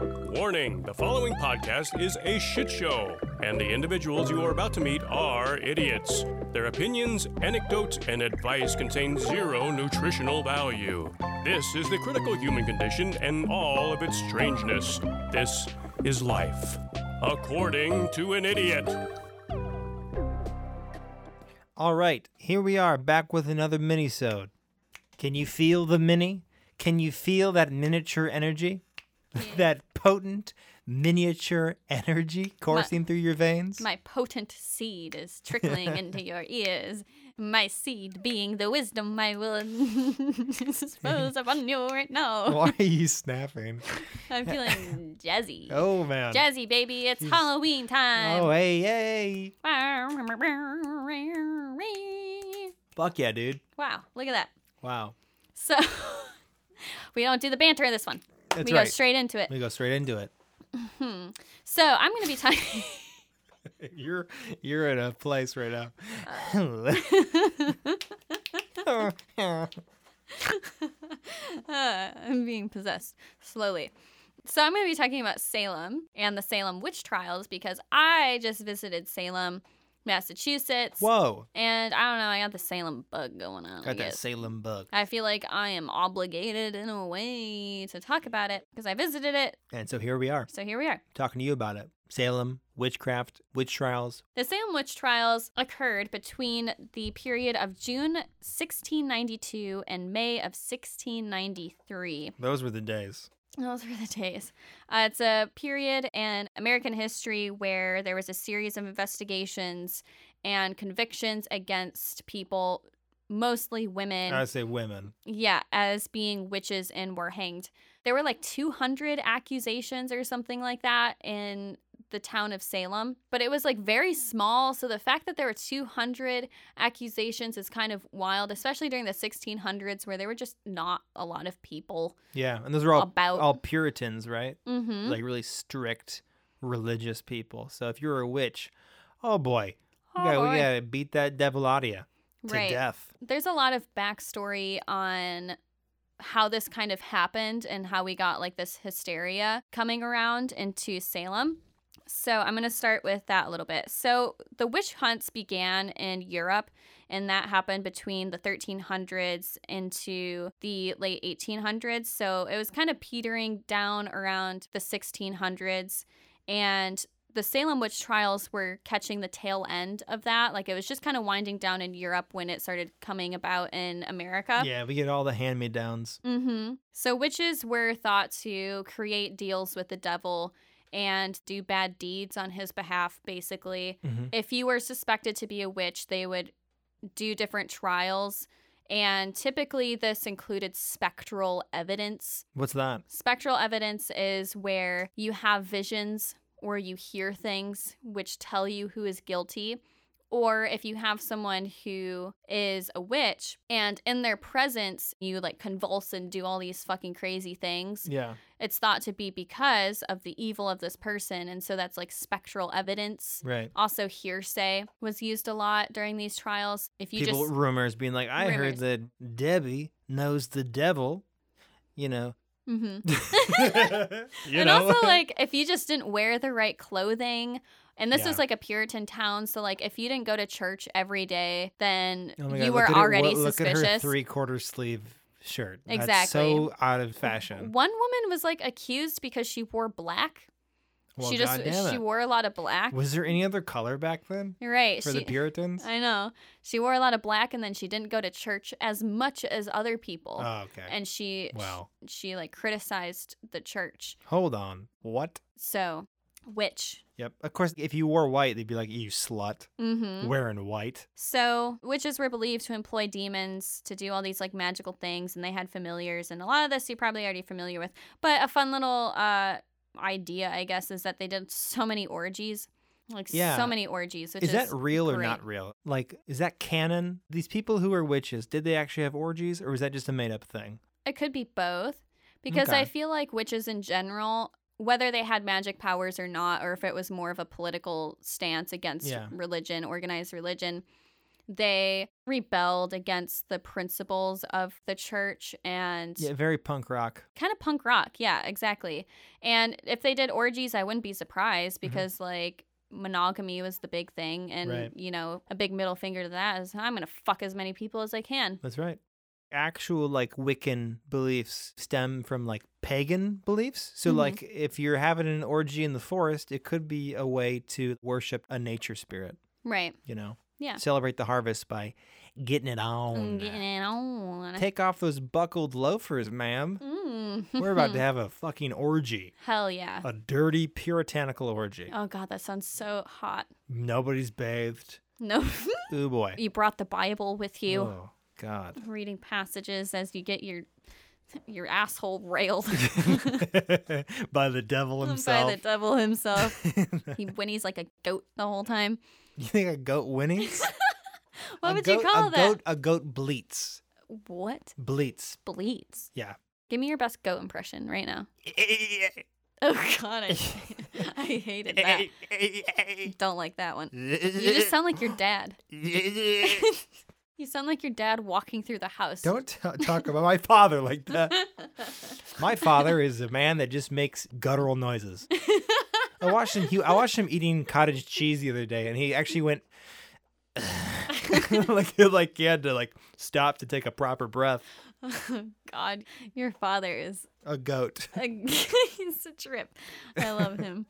Warning the following podcast is a shit show, and the individuals you are about to meet are idiots. Their opinions, anecdotes, and advice contain zero nutritional value. This is the critical human condition and all of its strangeness. This is life, according to an idiot. All right, here we are back with another mini-sode. Can you feel the mini? Can you feel that miniature energy? that potent miniature energy coursing through your veins? My potent seed is trickling into your ears. My seed being the wisdom I will dispose upon you right now. Why are you snapping? I'm feeling jazzy. Oh man. Jazzy, baby, it's Halloween time. Oh hey hey. Fuck yeah, dude. Wow, look at that. Wow. So, we don't do the banter in this one. That's we right. go straight into it. We go straight into it. So, I'm going to be talking. You're you're in a place right now. Uh, I'm being possessed slowly. So I'm going to be talking about Salem and the Salem witch trials because I just visited Salem, Massachusetts. Whoa. And I don't know, I got the Salem bug going on. I Got that guess. Salem bug. I feel like I am obligated in a way to talk about it because I visited it. And so here we are, So here we are. talking to you about it. Salem, witchcraft, witch trials. The Salem witch trials occurred between the period of June 1692 and May of 1693. Those were the days. Those were the days. Uh, it's a period in American history where there was a series of investigations and convictions against people, mostly women. I say women. Yeah, as being witches and were hanged. There were like 200 accusations or something like that in the town of Salem, but it was like very small. So the fact that there were 200 accusations is kind of wild, especially during the 1600s where there were just not a lot of people Yeah, and those were all about. all Puritans, right? mm-hmm. Like really strict religious people. So if you're a witch, oh boy, we, Oh, gotta, we gotta beat that devil out of you to right. death. There's a lot of backstory on how this kind of happened and how we got like this hysteria coming around into Salem. So I'm going to start with that a little bit. So the witch hunts began in Europe and that happened between the 1300s into the late 1800s. So it was kind of petering down around the 1600s and the Salem witch trials were catching the tail end of that. Like it was just kind of winding down in Europe when it started coming about in America. Yeah, we get all the hand me downs. Mm-hmm. So witches were thought to create deals with the devil and do bad deeds on his behalf, basically. Mhm. If you were suspected to be a witch, they would do different trials. And typically, this included spectral evidence. What's that? Spectral evidence is where you have visions or you hear things which tell you who is guilty. Or if you have someone who is a witch and in their presence you like convulse and do all these fucking crazy things, Yeah. it's thought to be because of the evil of this person. And so that's like spectral evidence. Right. Also, hearsay was used a lot during these trials. If you People just rumors being like, I heard that Debbie knows the devil. You know. Hmm you and know. also like if you just didn't wear the right clothing and this Yeah. was like a puritan town so like if you didn't go to church every day then Oh my you were look at her- already what- Look at her suspicious three quarter sleeve shirt. That's Exactly. so out of fashion. one woman was like accused because she wore black Well, she just she wore a lot of black Was there any other color back then you're right for she, the Puritans? i know she wore a lot of black and then she didn't go to church as much as other people oh, okay. and she wow. she like criticized the church Hold on. What? so witch Yep. Of course, if you wore white, they'd be like, "You slut, mm-hmm wearing white." So, witches were believed to employ demons to do all these like magical things, and they had familiars, and a lot of this you're probably already familiar with. But a fun little uh, idea, I guess, is that they did so many orgies, like Yeah. so many orgies. Which Is is, that real or not real? Like, is that canon? These people who are witches, did they actually have orgies, or was that just a made up thing? It could be both, because Okay. I feel like witches in general, whether they had magic powers or not, or if it was more of a political stance against Yeah. religion, organized religion, they rebelled against the principles of the church and Yeah, very punk rock. kind of punk rock. Yeah, exactly. And if they did orgies, I wouldn't be surprised Mm-hmm. because like monogamy was the big thing and Right. you know, a big middle finger to that is I'm going to fuck as many people as I can. That's right. Actual like Wiccan beliefs stem from like pagan beliefs. So Mhm. like if you're having an orgy in the forest, it could be a way to worship a nature spirit, Right. you know. Yeah. Celebrate the harvest by getting it on. Mm, Getting it on. Take off those buckled loafers, ma'am. Mm. We're about to have a fucking orgy. Hell yeah. A dirty puritanical orgy. Oh god, that sounds so hot. Nobody's bathed. No. Ooh boy. you brought the Bible with you, Oh God. reading passages as you get your your asshole railed By the devil himself. by the devil himself. he whinnies like a goat the whole time. You think a goat whinnies? What A would goat- you call a that? Goat, a goat bleats. What? Bleats. Bleats. Yeah. Give me your best goat impression right now. Oh god, I, I hated that. Don't like that one. You just sound like your dad. You sound like your dad walking through the house. Don't t- talk about my father like that. My father is a man that just makes guttural noises. I watched him. He, I watched him eating cottage cheese the other day, and he actually went like like he had to like stop to take a proper breath. God, your father is A goat. a, he's a trip. I love him.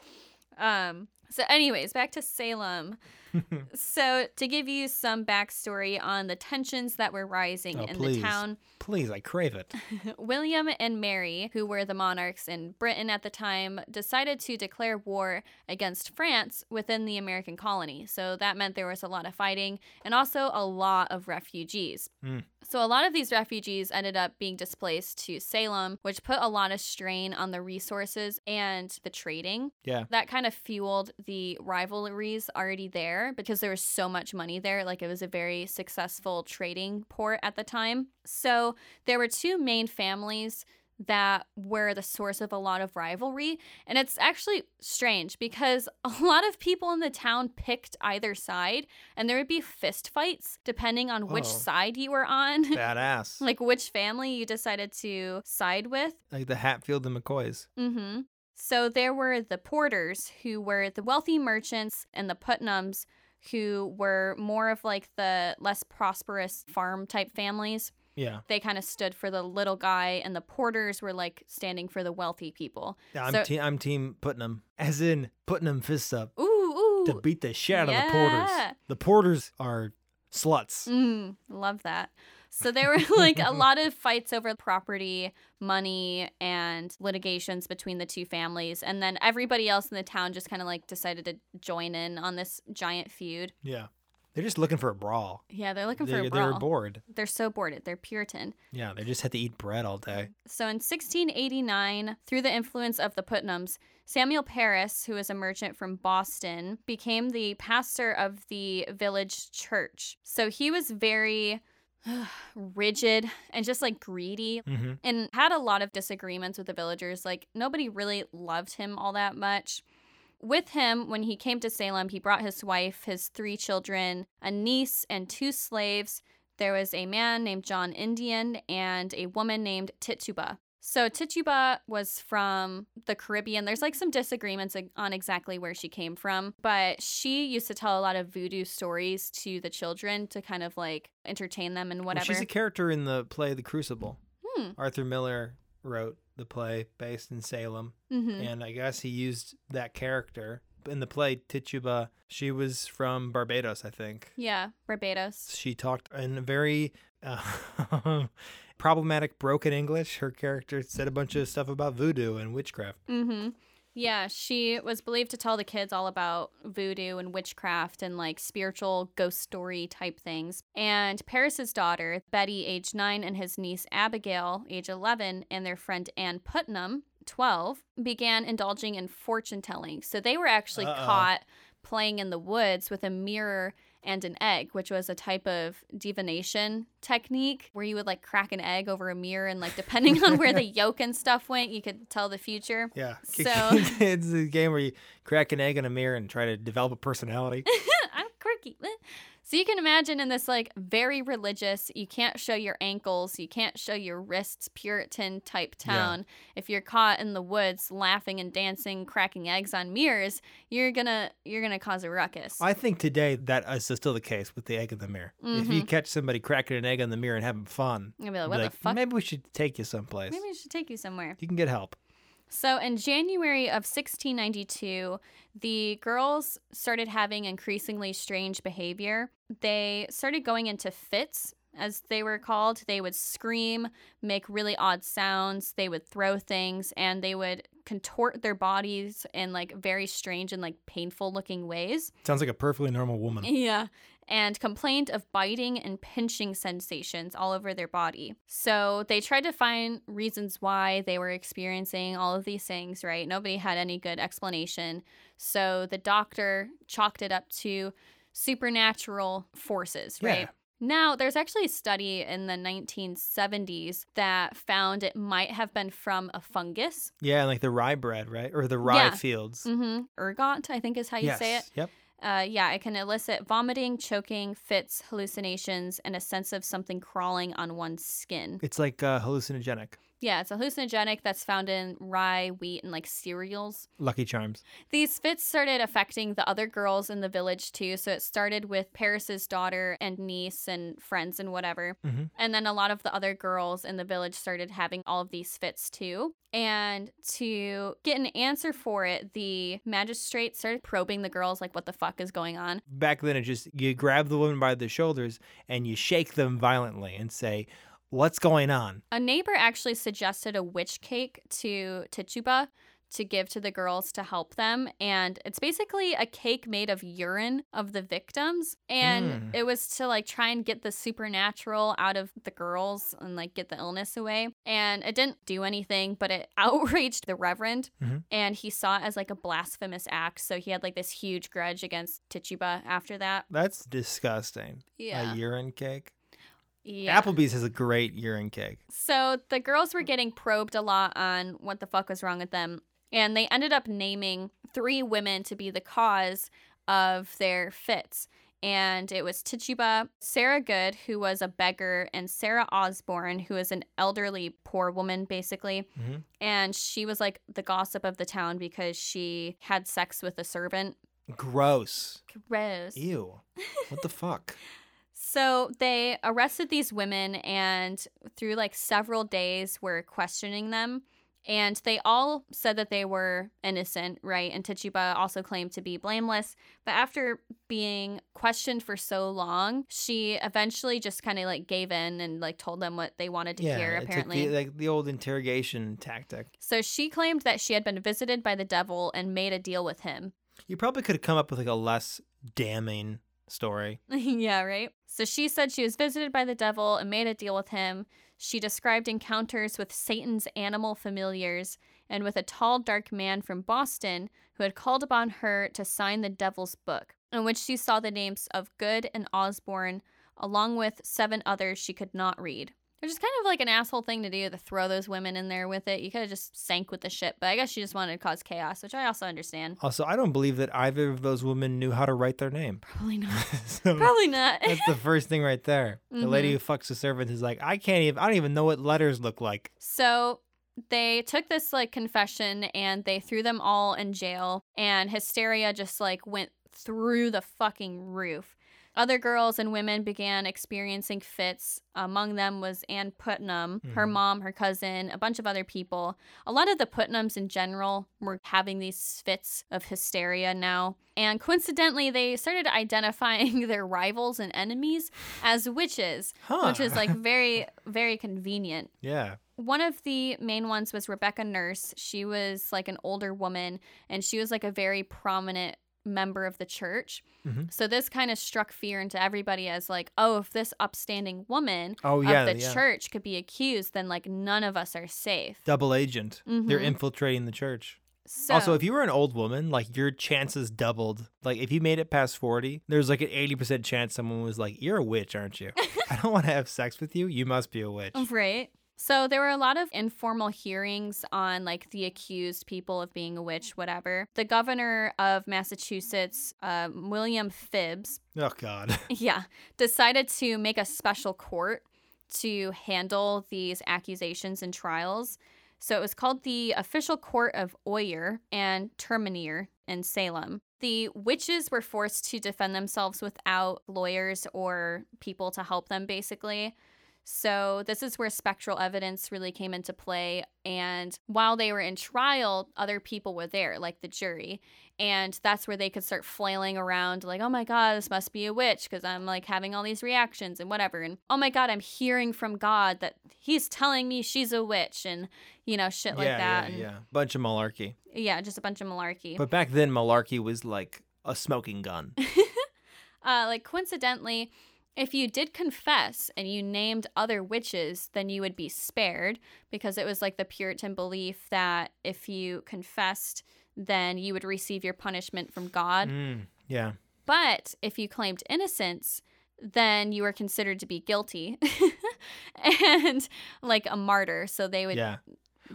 Um. So, anyways, back to Salem. so, to give you some backstory on the tensions that were rising Oh, in please. the town, Please, I crave it. William and Mary, who were the monarchs in Britain at the time, decided to declare war against France within the American colony. So that meant there was a lot of fighting and also a lot of refugees. Mm. So a lot of these refugees ended up being displaced to Salem, which put a lot of strain on the resources and the trading. Yeah. That kind of fueled the rivalries already there because there was so much money there. Like it was a very successful trading port at the time. So there were two main families that were the source of a lot of rivalry. And it's actually strange because a lot of people in the town picked either side, and there would be fist fights depending on which Whoa. side you were on. Badass. like which family you decided to side with. like the Hatfield and McCoys. Mm-hmm. So there were the Porters, who were the wealthy merchants, and the Putnams, who were more of like the less prosperous farm type families. Yeah. They kind of stood for the little guy, and the Porters were like standing for the wealthy people. Yeah, I'm, So- te- I'm team Putnam. As in putting them fists up Ooh, ooh. to beat the shit out of the porters. The porters are sluts. Mm, love that. So there were like a lot of fights over property, money, and litigations between the two families. And then everybody else in the town just kind of like decided to join in on this giant feud. Yeah. They're just looking for a brawl. Yeah, they're looking for They, a brawl. they're bored. They're so bored. They're Puritan. Yeah, they just had to eat bread all day. So in 1689, through the influence of the Putnams, Samuel Parris, who was a merchant from Boston, became the pastor of the village church. So he was very rigid and just like greedy Mm-hmm. and had a lot of disagreements with the villagers. Like nobody really loved him all that much. With him, when he came to Salem, he brought his wife, his three children, a niece, and two slaves. There was a man named John Indian and a woman named Tituba. So Tituba was from the Caribbean. There's like some disagreements on exactly where she came from, but she used to tell a lot of voodoo stories to the children to kind of like entertain them and whatever. she's a character in the play The Crucible. Hmm. Arthur Miller wrote the play based in Salem, Mhm. and I guess he used that character in the play. Tituba, she was from Barbados, I think. Yeah, Barbados. She talked in a very uh, problematic broken English. Her character said a bunch of stuff about voodoo and witchcraft. Mm-hmm. Yeah, she was believed to tell the kids all about voodoo and witchcraft and like spiritual ghost story type things. And Parris's daughter, Betty, age nine, and his niece Abigail, age 11, and their friend Ann Putnam, 12, began indulging in fortune telling. So they were actually Uh-oh. caught playing in the woods with a mirror and an egg, which was a type of divination technique where you would like crack an egg over a mirror and like depending on where the yolk and stuff went, you could tell the future. Yeah. So- it's a game where you crack an egg in a mirror and try to develop a personality. I'm quirky. So you can imagine in this like very religious, you can't show your ankles, you can't show your wrists, Puritan type Yeah. town. If you're caught in the woods laughing and dancing, cracking eggs on mirrors, you're gonna you're gonna cause a ruckus. I think today that is still the case with the egg in the mirror. If you mm-hmm. catch somebody cracking an egg in the mirror and having fun, be like, what be the like, fuck? maybe we should take you someplace. Maybe we should take you somewhere. You can get help. So in January of 1692, the girls started having increasingly strange behavior. They started going into fits, as they were called. They would scream, make really odd sounds, they would throw things, and they would contort their bodies in like very strange and like painful looking ways. Sounds like a perfectly normal woman. Yeah. And complained of biting and pinching sensations all over their body. So they tried to find reasons why they were experiencing all of these things, right? Nobody had any good explanation. So the doctor chalked it up to supernatural forces, right? Yeah. Now, there's actually a study in the 1970s that found it might have been from a fungus. Yeah, like the rye bread, right? Or the rye Yeah. fields. Mm-hmm. Ergot, I think is how you yes. say it. Yep. Uh, yeah, it can elicit vomiting, choking, fits, hallucinations, and a sense of something crawling on one's skin. It's like uh, hallucinogenic. Yeah, it's a hallucinogenic that's found in rye, wheat, and like cereals. Lucky Charms. These fits started affecting the other girls in the village too. So it started with Parris's daughter and niece and friends and whatever. Mhm. And then a lot of the other girls in the village started having all of these fits too. And to get an answer for it, the magistrate started probing the girls like, what the fuck is going on? Back then, it just you grab the woman by the shoulders and you shake them violently and say, "What's going on?" A neighbor actually suggested a witch cake to Tituba to give to the girls to help them. And it's basically a cake made of urine of the victims. And Mm. it was to like try and get the supernatural out of the girls and like get the illness away. And it didn't do anything, but it outraged the reverend. Mhm. And he saw it as like a blasphemous act. So he had like this huge grudge against Tituba after that. That's disgusting. Yeah. A urine cake. Yeah. Applebee's has a great urine cake. So the girls were getting probed a lot on what the fuck was wrong with them. And they ended up naming three women to be the cause of their fits. And it was Tituba, Sarah Good, who was a beggar, and Sarah Osborne, who was an elderly poor woman, basically. Mhm. And she was like the gossip of the town because she had sex with a servant. Gross. Gross. Ew. What the fuck? So they arrested these women and through like several days were questioning them. And they all said that they were innocent, right? And Tituba also claimed to be blameless. But after being questioned for so long, she eventually just kind of like gave in and like told them what they wanted to yeah, hear, apparently. the, like the old interrogation tactic. so she claimed that she had been visited by the devil and made a deal with him. You probably could have come up with like a less damning story. yeah, right. So she said she was visited by the devil and made a deal with him. She described encounters with Satan's animal familiars and with a tall, dark man from Boston who had called upon her to sign the devil's book, in which she saw the names of Good and Osborne, along with seven others she could not read. Which is kind of like an asshole thing to do to throw those women in there with it. You could have just sank with the ship, but I guess she just wanted to cause chaos, which I also understand. Also, I don't believe that either of those women knew how to write their name. Probably not. So Probably not. that's the first thing right there. The lady mm-hmm. who fucks the servant is like, I can't even. I don't even know what letters look like. So they took this like confession and they threw them all in jail and hysteria just like went through the fucking roof. Other girls and women began experiencing fits. Among them was Ann Putnam, her Mhm. mom, her cousin, a bunch of other people. A lot of the Putnams in general were having these fits of hysteria now. And coincidentally, they started identifying their rivals and enemies as witches, Huh. which is like very, very convenient. Yeah. One of the main ones was Rebecca Nurse. She was like an older woman and she was like a very prominent member of the church. Mhm. So this kind of struck fear into everybody as like, oh, if this upstanding woman Oh yeah. of the yeah. church could be accused, then like none of us are safe. Double agent. They're Mhm. infiltrating the church. So Also, if you were an old woman, like your chances doubled. Like if you made it past 40, there's like an 80% chance someone was like, You're a witch, aren't you? I don't want to have sex with you. You must be a witch. right. So there were a lot of informal hearings on like the accused people of being a witch, whatever. The governor of Massachusetts, uh, William Phips, Oh God. yeah, decided to make a special court to handle these accusations and trials. So it was called the Official Court of Oyer and Terminer in Salem. The witches were forced to defend themselves without lawyers or people to help them, basically. So, this is where spectral evidence really came into play. And while they were in trial, other people were there, like the jury. And that's where they could start flailing around, like, oh my God, this must be a witch because I'm like having all these reactions and whatever. And oh my God, I'm hearing from God that he's telling me she's a witch and, you know, shit like yeah, that. yeah, and yeah. Bunch of malarkey. yeah, just a bunch of malarkey. But back then, malarkey was like a smoking gun. uh, like coincidentally, if you did confess and you named other witches, then you would be spared because it was like the Puritan belief that if you confessed, then you would receive your punishment from God. Mm, yeah. But if you claimed innocence, then you were considered to be guilty and like a martyr. So they would Yeah.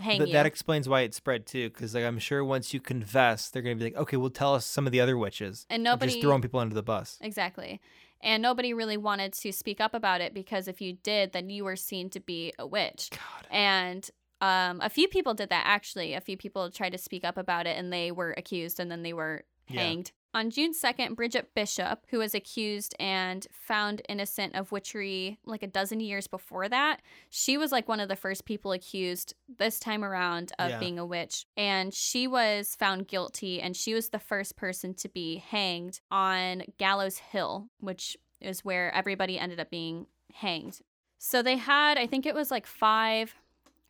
hang But you. that explains why it spread too, because like I'm sure once you confess, they're gonna be like, okay, well, tell us some of the other witches. and nobody just throwing people under the bus. Exactly. And nobody really wanted to speak up about it because if you did, then you were seen to be a witch. God. And um, a few people did that actually. A few people tried to speak up about it and they were accused and then they were hanged. On June 2nd, Bridget Bishop, who was accused and found innocent of witchery like a dozen years before that, she was like one of the first people accused this time around of Yeah. being a witch. And she was found guilty and she was the first person to be hanged on Gallows Hill, which is where everybody ended up being hanged. So they had, I think it was like five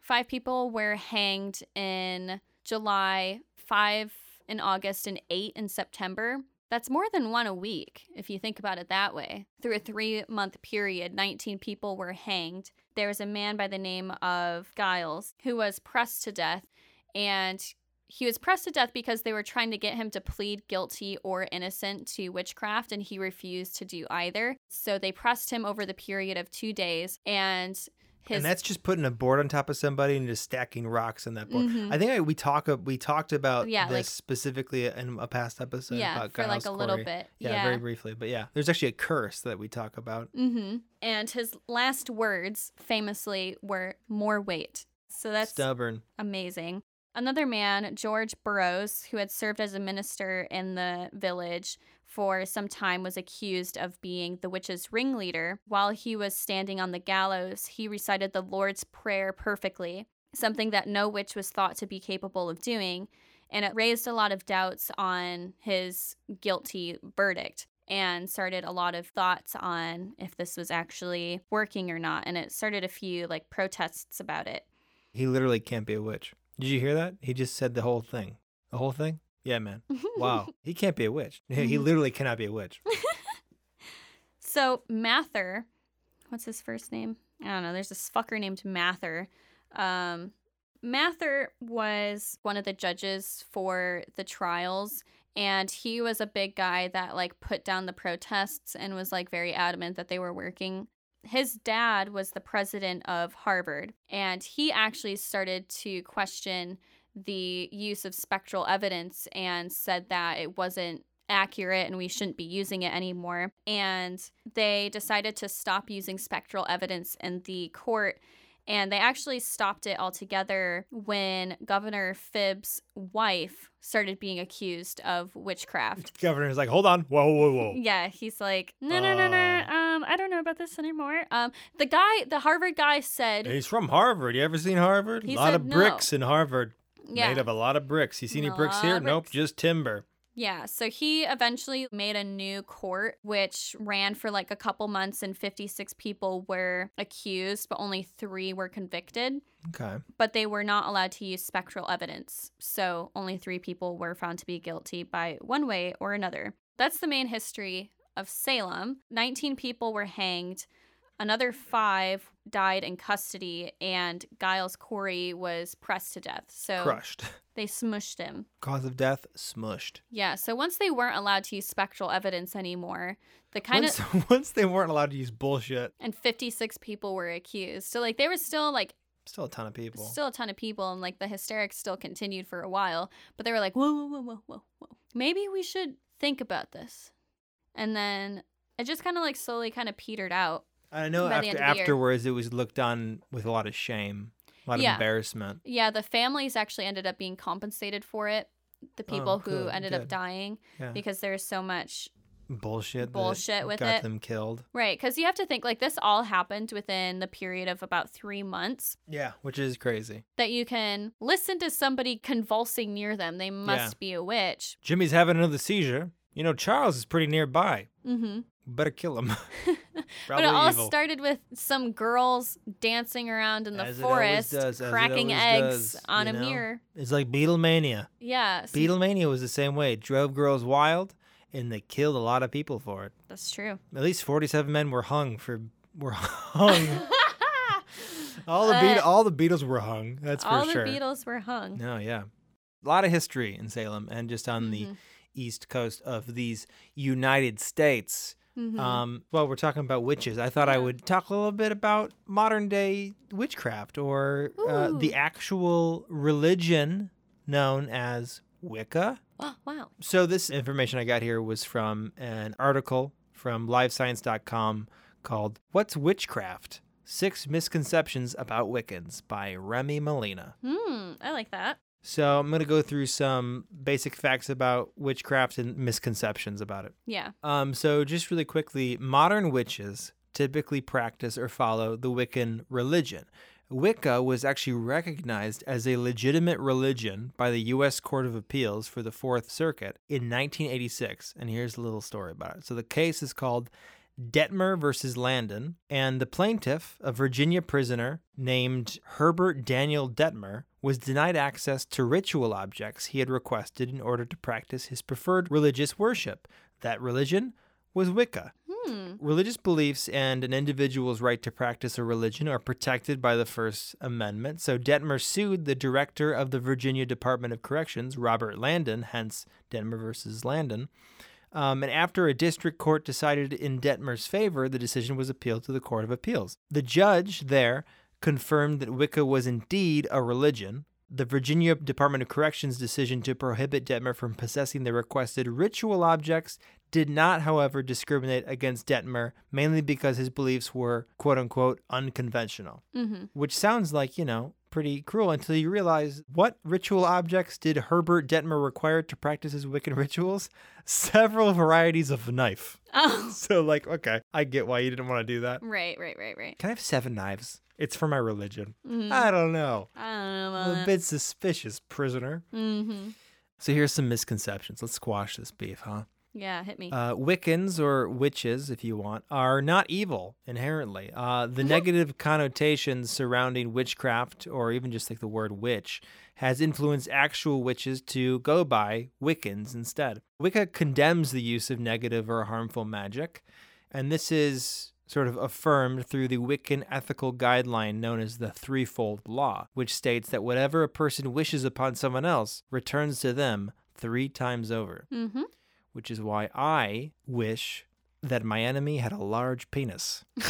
five people were hanged in July, five in August, and eight in September. That's more than one a week, if you think about it that way. Through a three month period, 19 people were hanged. There was a man by the name of Giles who was pressed to death, and he was pressed to death because they were trying to get him to plead guilty or innocent to witchcraft, and he refused to do either. So they pressed him over the period of two days, and his and that's just putting a board on top of somebody and just stacking rocks on that board. Mhm. I think I, we talk we talked about Yeah, this like- specifically in a past episode yeah, about for like Giles a little bit. Yeah, Yeah. very briefly, but yeah, there's actually a curse that we talk about. mm-hmm. And his last words, famously, were "more weight." So that's Stubborn. amazing. Another man, George Burroughs, who had served as a minister in the village for some time, was accused of being the witch's ringleader. While he was standing on the gallows, he recited the Lord's Prayer perfectly, something that no witch was thought to be capable of doing. And it raised a lot of doubts on his guilty verdict and started a lot of thoughts on if this was actually working or not. And it started a few like protests about it. He literally can't be a witch. Did you hear that? He just said the whole thing. The whole thing? Yeah, man. Wow. he can't be a witch. He Mhm. literally cannot be a witch. So Mather, what's his first name? I don't know. There's this fucker named Mather. Um, Mather was one of the judges for the trials, and he was a big guy that like put down the protests and was like very adamant that they were working. His dad was the president of Harvard, and he actually started to question the use of spectral evidence and said that it wasn't accurate and we shouldn't be using it anymore. And they decided to stop using spectral evidence in the court. And they actually stopped it altogether when Governor Phips' wife started being accused of witchcraft. Governor's like, hold on. Whoa, whoa, whoa. Yeah, he's like, no, no, no, no. Oh. Um, I don't know about this anymore. Um, the guy, the Harvard guy said, He's from Harvard. You ever seen Harvard? A lot said of no. bricks in Harvard. Yeah, Made of a lot of bricks. You see any bricks here? of Nope, just timber. Yeah, so he eventually made a new court, which ran for like a couple months, and 56 people were accused, but only three were convicted. Okay. But they were not allowed to use spectral evidence. So only three people were found to be guilty by one way or another. That's the main history of Salem. 19 people were hanged. Another five died in custody, and Giles Corey was pressed to death. So Crushed. they smushed him. Cause of death, smushed. Yeah, so once they weren't allowed to use spectral evidence anymore, the kind of Once, once they weren't allowed to use bullshit. and 56 people were accused. So like they were still like Still a ton of people. still a ton of people and like the hysterics still continued for a while but they were like whoa whoa whoa whoa whoa whoa maybe we should think about this and then it just kind of like slowly kind of petered out I know after end of the year. afterwards it was looked on with a lot of shame, a lot of embarrassment. yeah the families actually ended up being compensated for it the people who good, ended good. up dying Yeah. because there's so much Bullshit. that Bullshit with got it. them killed. right because you have to think like this all happened within the period of about three months Yeah, which is crazy. that you can listen to somebody convulsing near them they must Yeah. be a witch Jimmy's having another seizure. You know, Charles is pretty nearby. mm-hmm Better kill him. But Probably it all evil. started with some girls dancing around in the As forest, does, cracking eggs does, on a know? mirror. It's like Beatlemania. Yeah, so- Beatlemania was the same way. It drove girls wild, and they killed a lot of people for it. that's true. At least forty-seven men were hung for were hung. all the Beat- Uh, all the Beatles were hung. That's for sure. all the Beatles were hung. No, yeah, a lot of history in Salem and just on the Mhm, east coast of these United States. Mhm. Um, well, we're talking about witches. I thought I would talk a little bit about modern day witchcraft or uh, the actual religion known as Wicca. oh, wow. So, this information I got here was from an article from livescience.com called What's Witchcraft? Six Misconceptions About Wiccans by Remy Melina. Hmm, I like that. So, I'm going to go through some basic facts about witchcraft and misconceptions about it. Yeah. Um, so just really quickly, modern witches typically practice or follow the Wiccan religion. Wicca was actually recognized as a legitimate religion by the U.S. Court of Appeals for the Fourth Circuit in 1986. And here's a little story about it. So the case is called Dettmer versus Landon, and the plaintiff, a Virginia prisoner named Herbert Daniel Dettmer, was denied access to ritual objects he had requested in order to practice his preferred religious worship. That religion was Wicca. Hmm. Religious beliefs and an individual's right to practice a religion are protected by the First Amendment. So Dettmer sued the director of the Virginia Department of Corrections, Robert Landon, hence Dettmer versus Landon. Um, and after a district court decided in Dettmer's favor, the decision was appealed to the Court of Appeals. The judge there confirmed that Wicca was indeed a religion. The Virginia Department of Corrections decision to prohibit Dettmer from possessing the requested ritual objects did not, however, discriminate against Dettmer, mainly because his beliefs were quote unquote unconventional, Mm-hmm. which sounds like, you know, pretty cruel until you realize what ritual objects did Herbert Dettmer require to practice his Wiccan rituals? Several varieties of knife. Oh. So, like, okay, I get why you didn't want to do that. Right, right, right, right. Can I have seven knives? It's for my religion. Mhm. I don't know. I don't know I'm a bit suspicious, prisoner. Mm-hmm. So here's some misconceptions. Let's squash this beef, huh? Yeah, hit me. Uh, Wiccans or witches, if you want, are not evil inherently. Uh, the negative connotations surrounding witchcraft, or even just like the word witch, has influenced actual witches to go by Wiccans instead. Wicca condemns the use of negative or harmful magic, and this is sort of affirmed through the Wiccan ethical guideline known as the Threefold Law, which states that whatever a person wishes upon someone else returns to them three times over mm-hmm. Which is why I wish that my enemy had a large penis.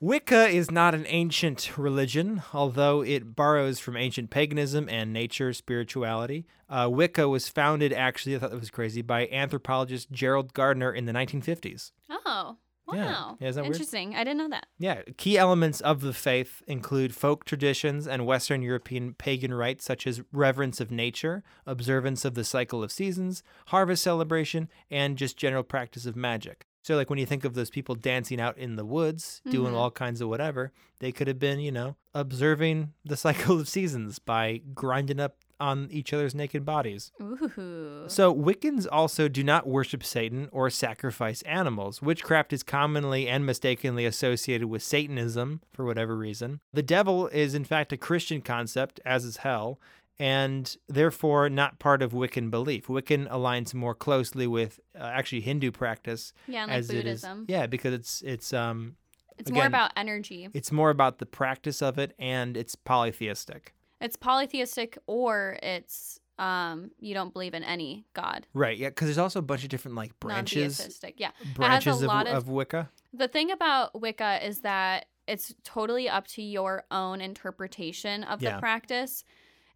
Wicca is not an ancient religion, although it borrows from ancient paganism and nature spirituality. Uh, Wicca was founded, actually, I thought that was crazy, by anthropologist Gerald Gardner in the 1950s. Oh, wow. Yeah. Yeah, that weird? Interesting. I didn't know that. Yeah, key elements of the faith include folk traditions and Western European pagan rites such as reverence of nature, observance of the cycle of seasons, harvest celebration, and just general practice of magic. So, like when you think of those people dancing out in the woods, doing Mhm. all kinds of whatever, they could have been, you know, observing the cycle of seasons by grinding up on each other's naked bodies. Ooh. So, Wiccans also do not worship Satan or sacrifice animals. Witchcraft is commonly and mistakenly associated with Satanism for whatever reason. The devil is, in fact, a Christian concept, as is hell, and therefore not part of Wiccan belief. Wiccan aligns more closely with uh, actually Hindu practice yeah, and like as it is. Buddhism. Yeah, because it's it's um It's more about energy. it's more about the practice of it and it's polytheistic. It's polytheistic or it's um you don't believe in any god. Right, yeah, because there's also a bunch of different like branches. Yeah. branches of, of- of Wicca. The thing about Wicca is that it's totally up to your own interpretation of Yeah. the practice.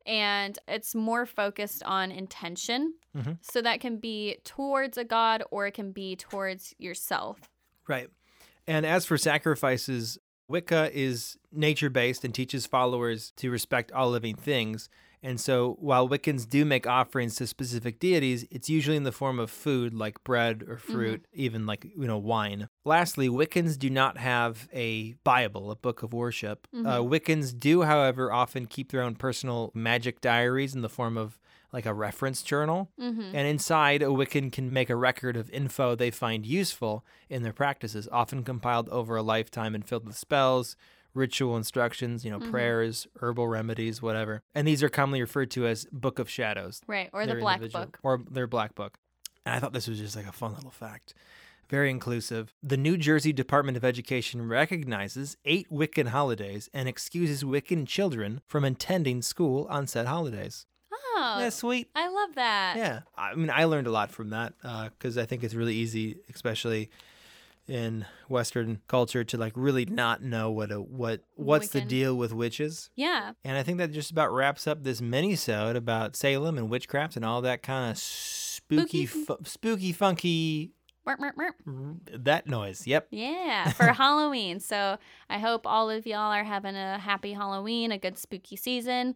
And it's more focused on intention. Mhm. So that can be towards a god or it can be towards yourself. Right. And as for sacrifices, Wicca is nature based and teaches followers to respect all living things. And so while Wiccans do make offerings to specific deities, it's usually in the form of food like bread or fruit, even like, you know, wine. Lastly, Wiccans do not have a Bible, a book of worship. Uh, Wiccans do, however, often keep their own personal magic diaries in the form of like a reference journal. Mm-hmm. And inside, a Wiccan can make a record of info they find useful in their practices, often compiled over a lifetime and filled with spells, ritual instructions, you know, Mhm. prayers, herbal remedies, whatever. And these are commonly referred to as Book of Shadows. Right. Or the black book. Or their black book. And I thought this was just like a fun little fact. Very inclusive. The New Jersey Department of Education recognizes eight Wiccan holidays and excuses Wiccan children from attending school on said holidays. Oh, That's sweet. I love that. Yeah, I mean, I learned a lot from that uh, because I think it's really easy, especially in Western culture, to like really not know what a what what's the deal with witches. Yeah. And I think that just about wraps up this mini-sode about Salem and witchcraft and all that kind of spooky, Spooky. fu- spooky, funky that noise. Yep. Yeah, for Halloween. So I hope all of y'all are having a happy Halloween, a good spooky season.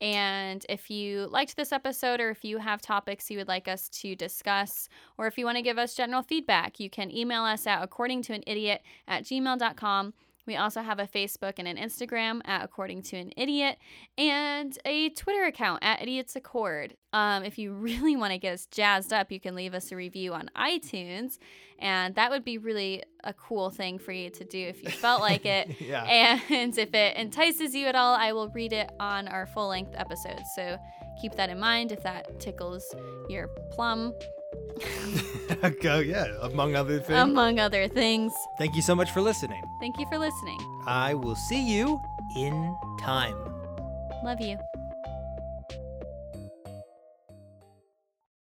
And if you liked this episode, or if you have topics you would like us to discuss, or if you want to give us general feedback, you can email us at according to an idiot at gmail.com. We also have a Facebook and an Instagram at According to an Idiot and a Twitter account at Idiots Accord. Um, if you really want to get us jazzed up, you can leave us a review on iTunes, and that would be really a cool thing for you to do if you felt like it. yeah. And if it entices you at all, I will read it on our full length episode. So keep that in mind if that tickles your plum, Go, yeah. Among other things. among other things. Thank you so much for listening. Thank you for listening. I will see you in time. Love you.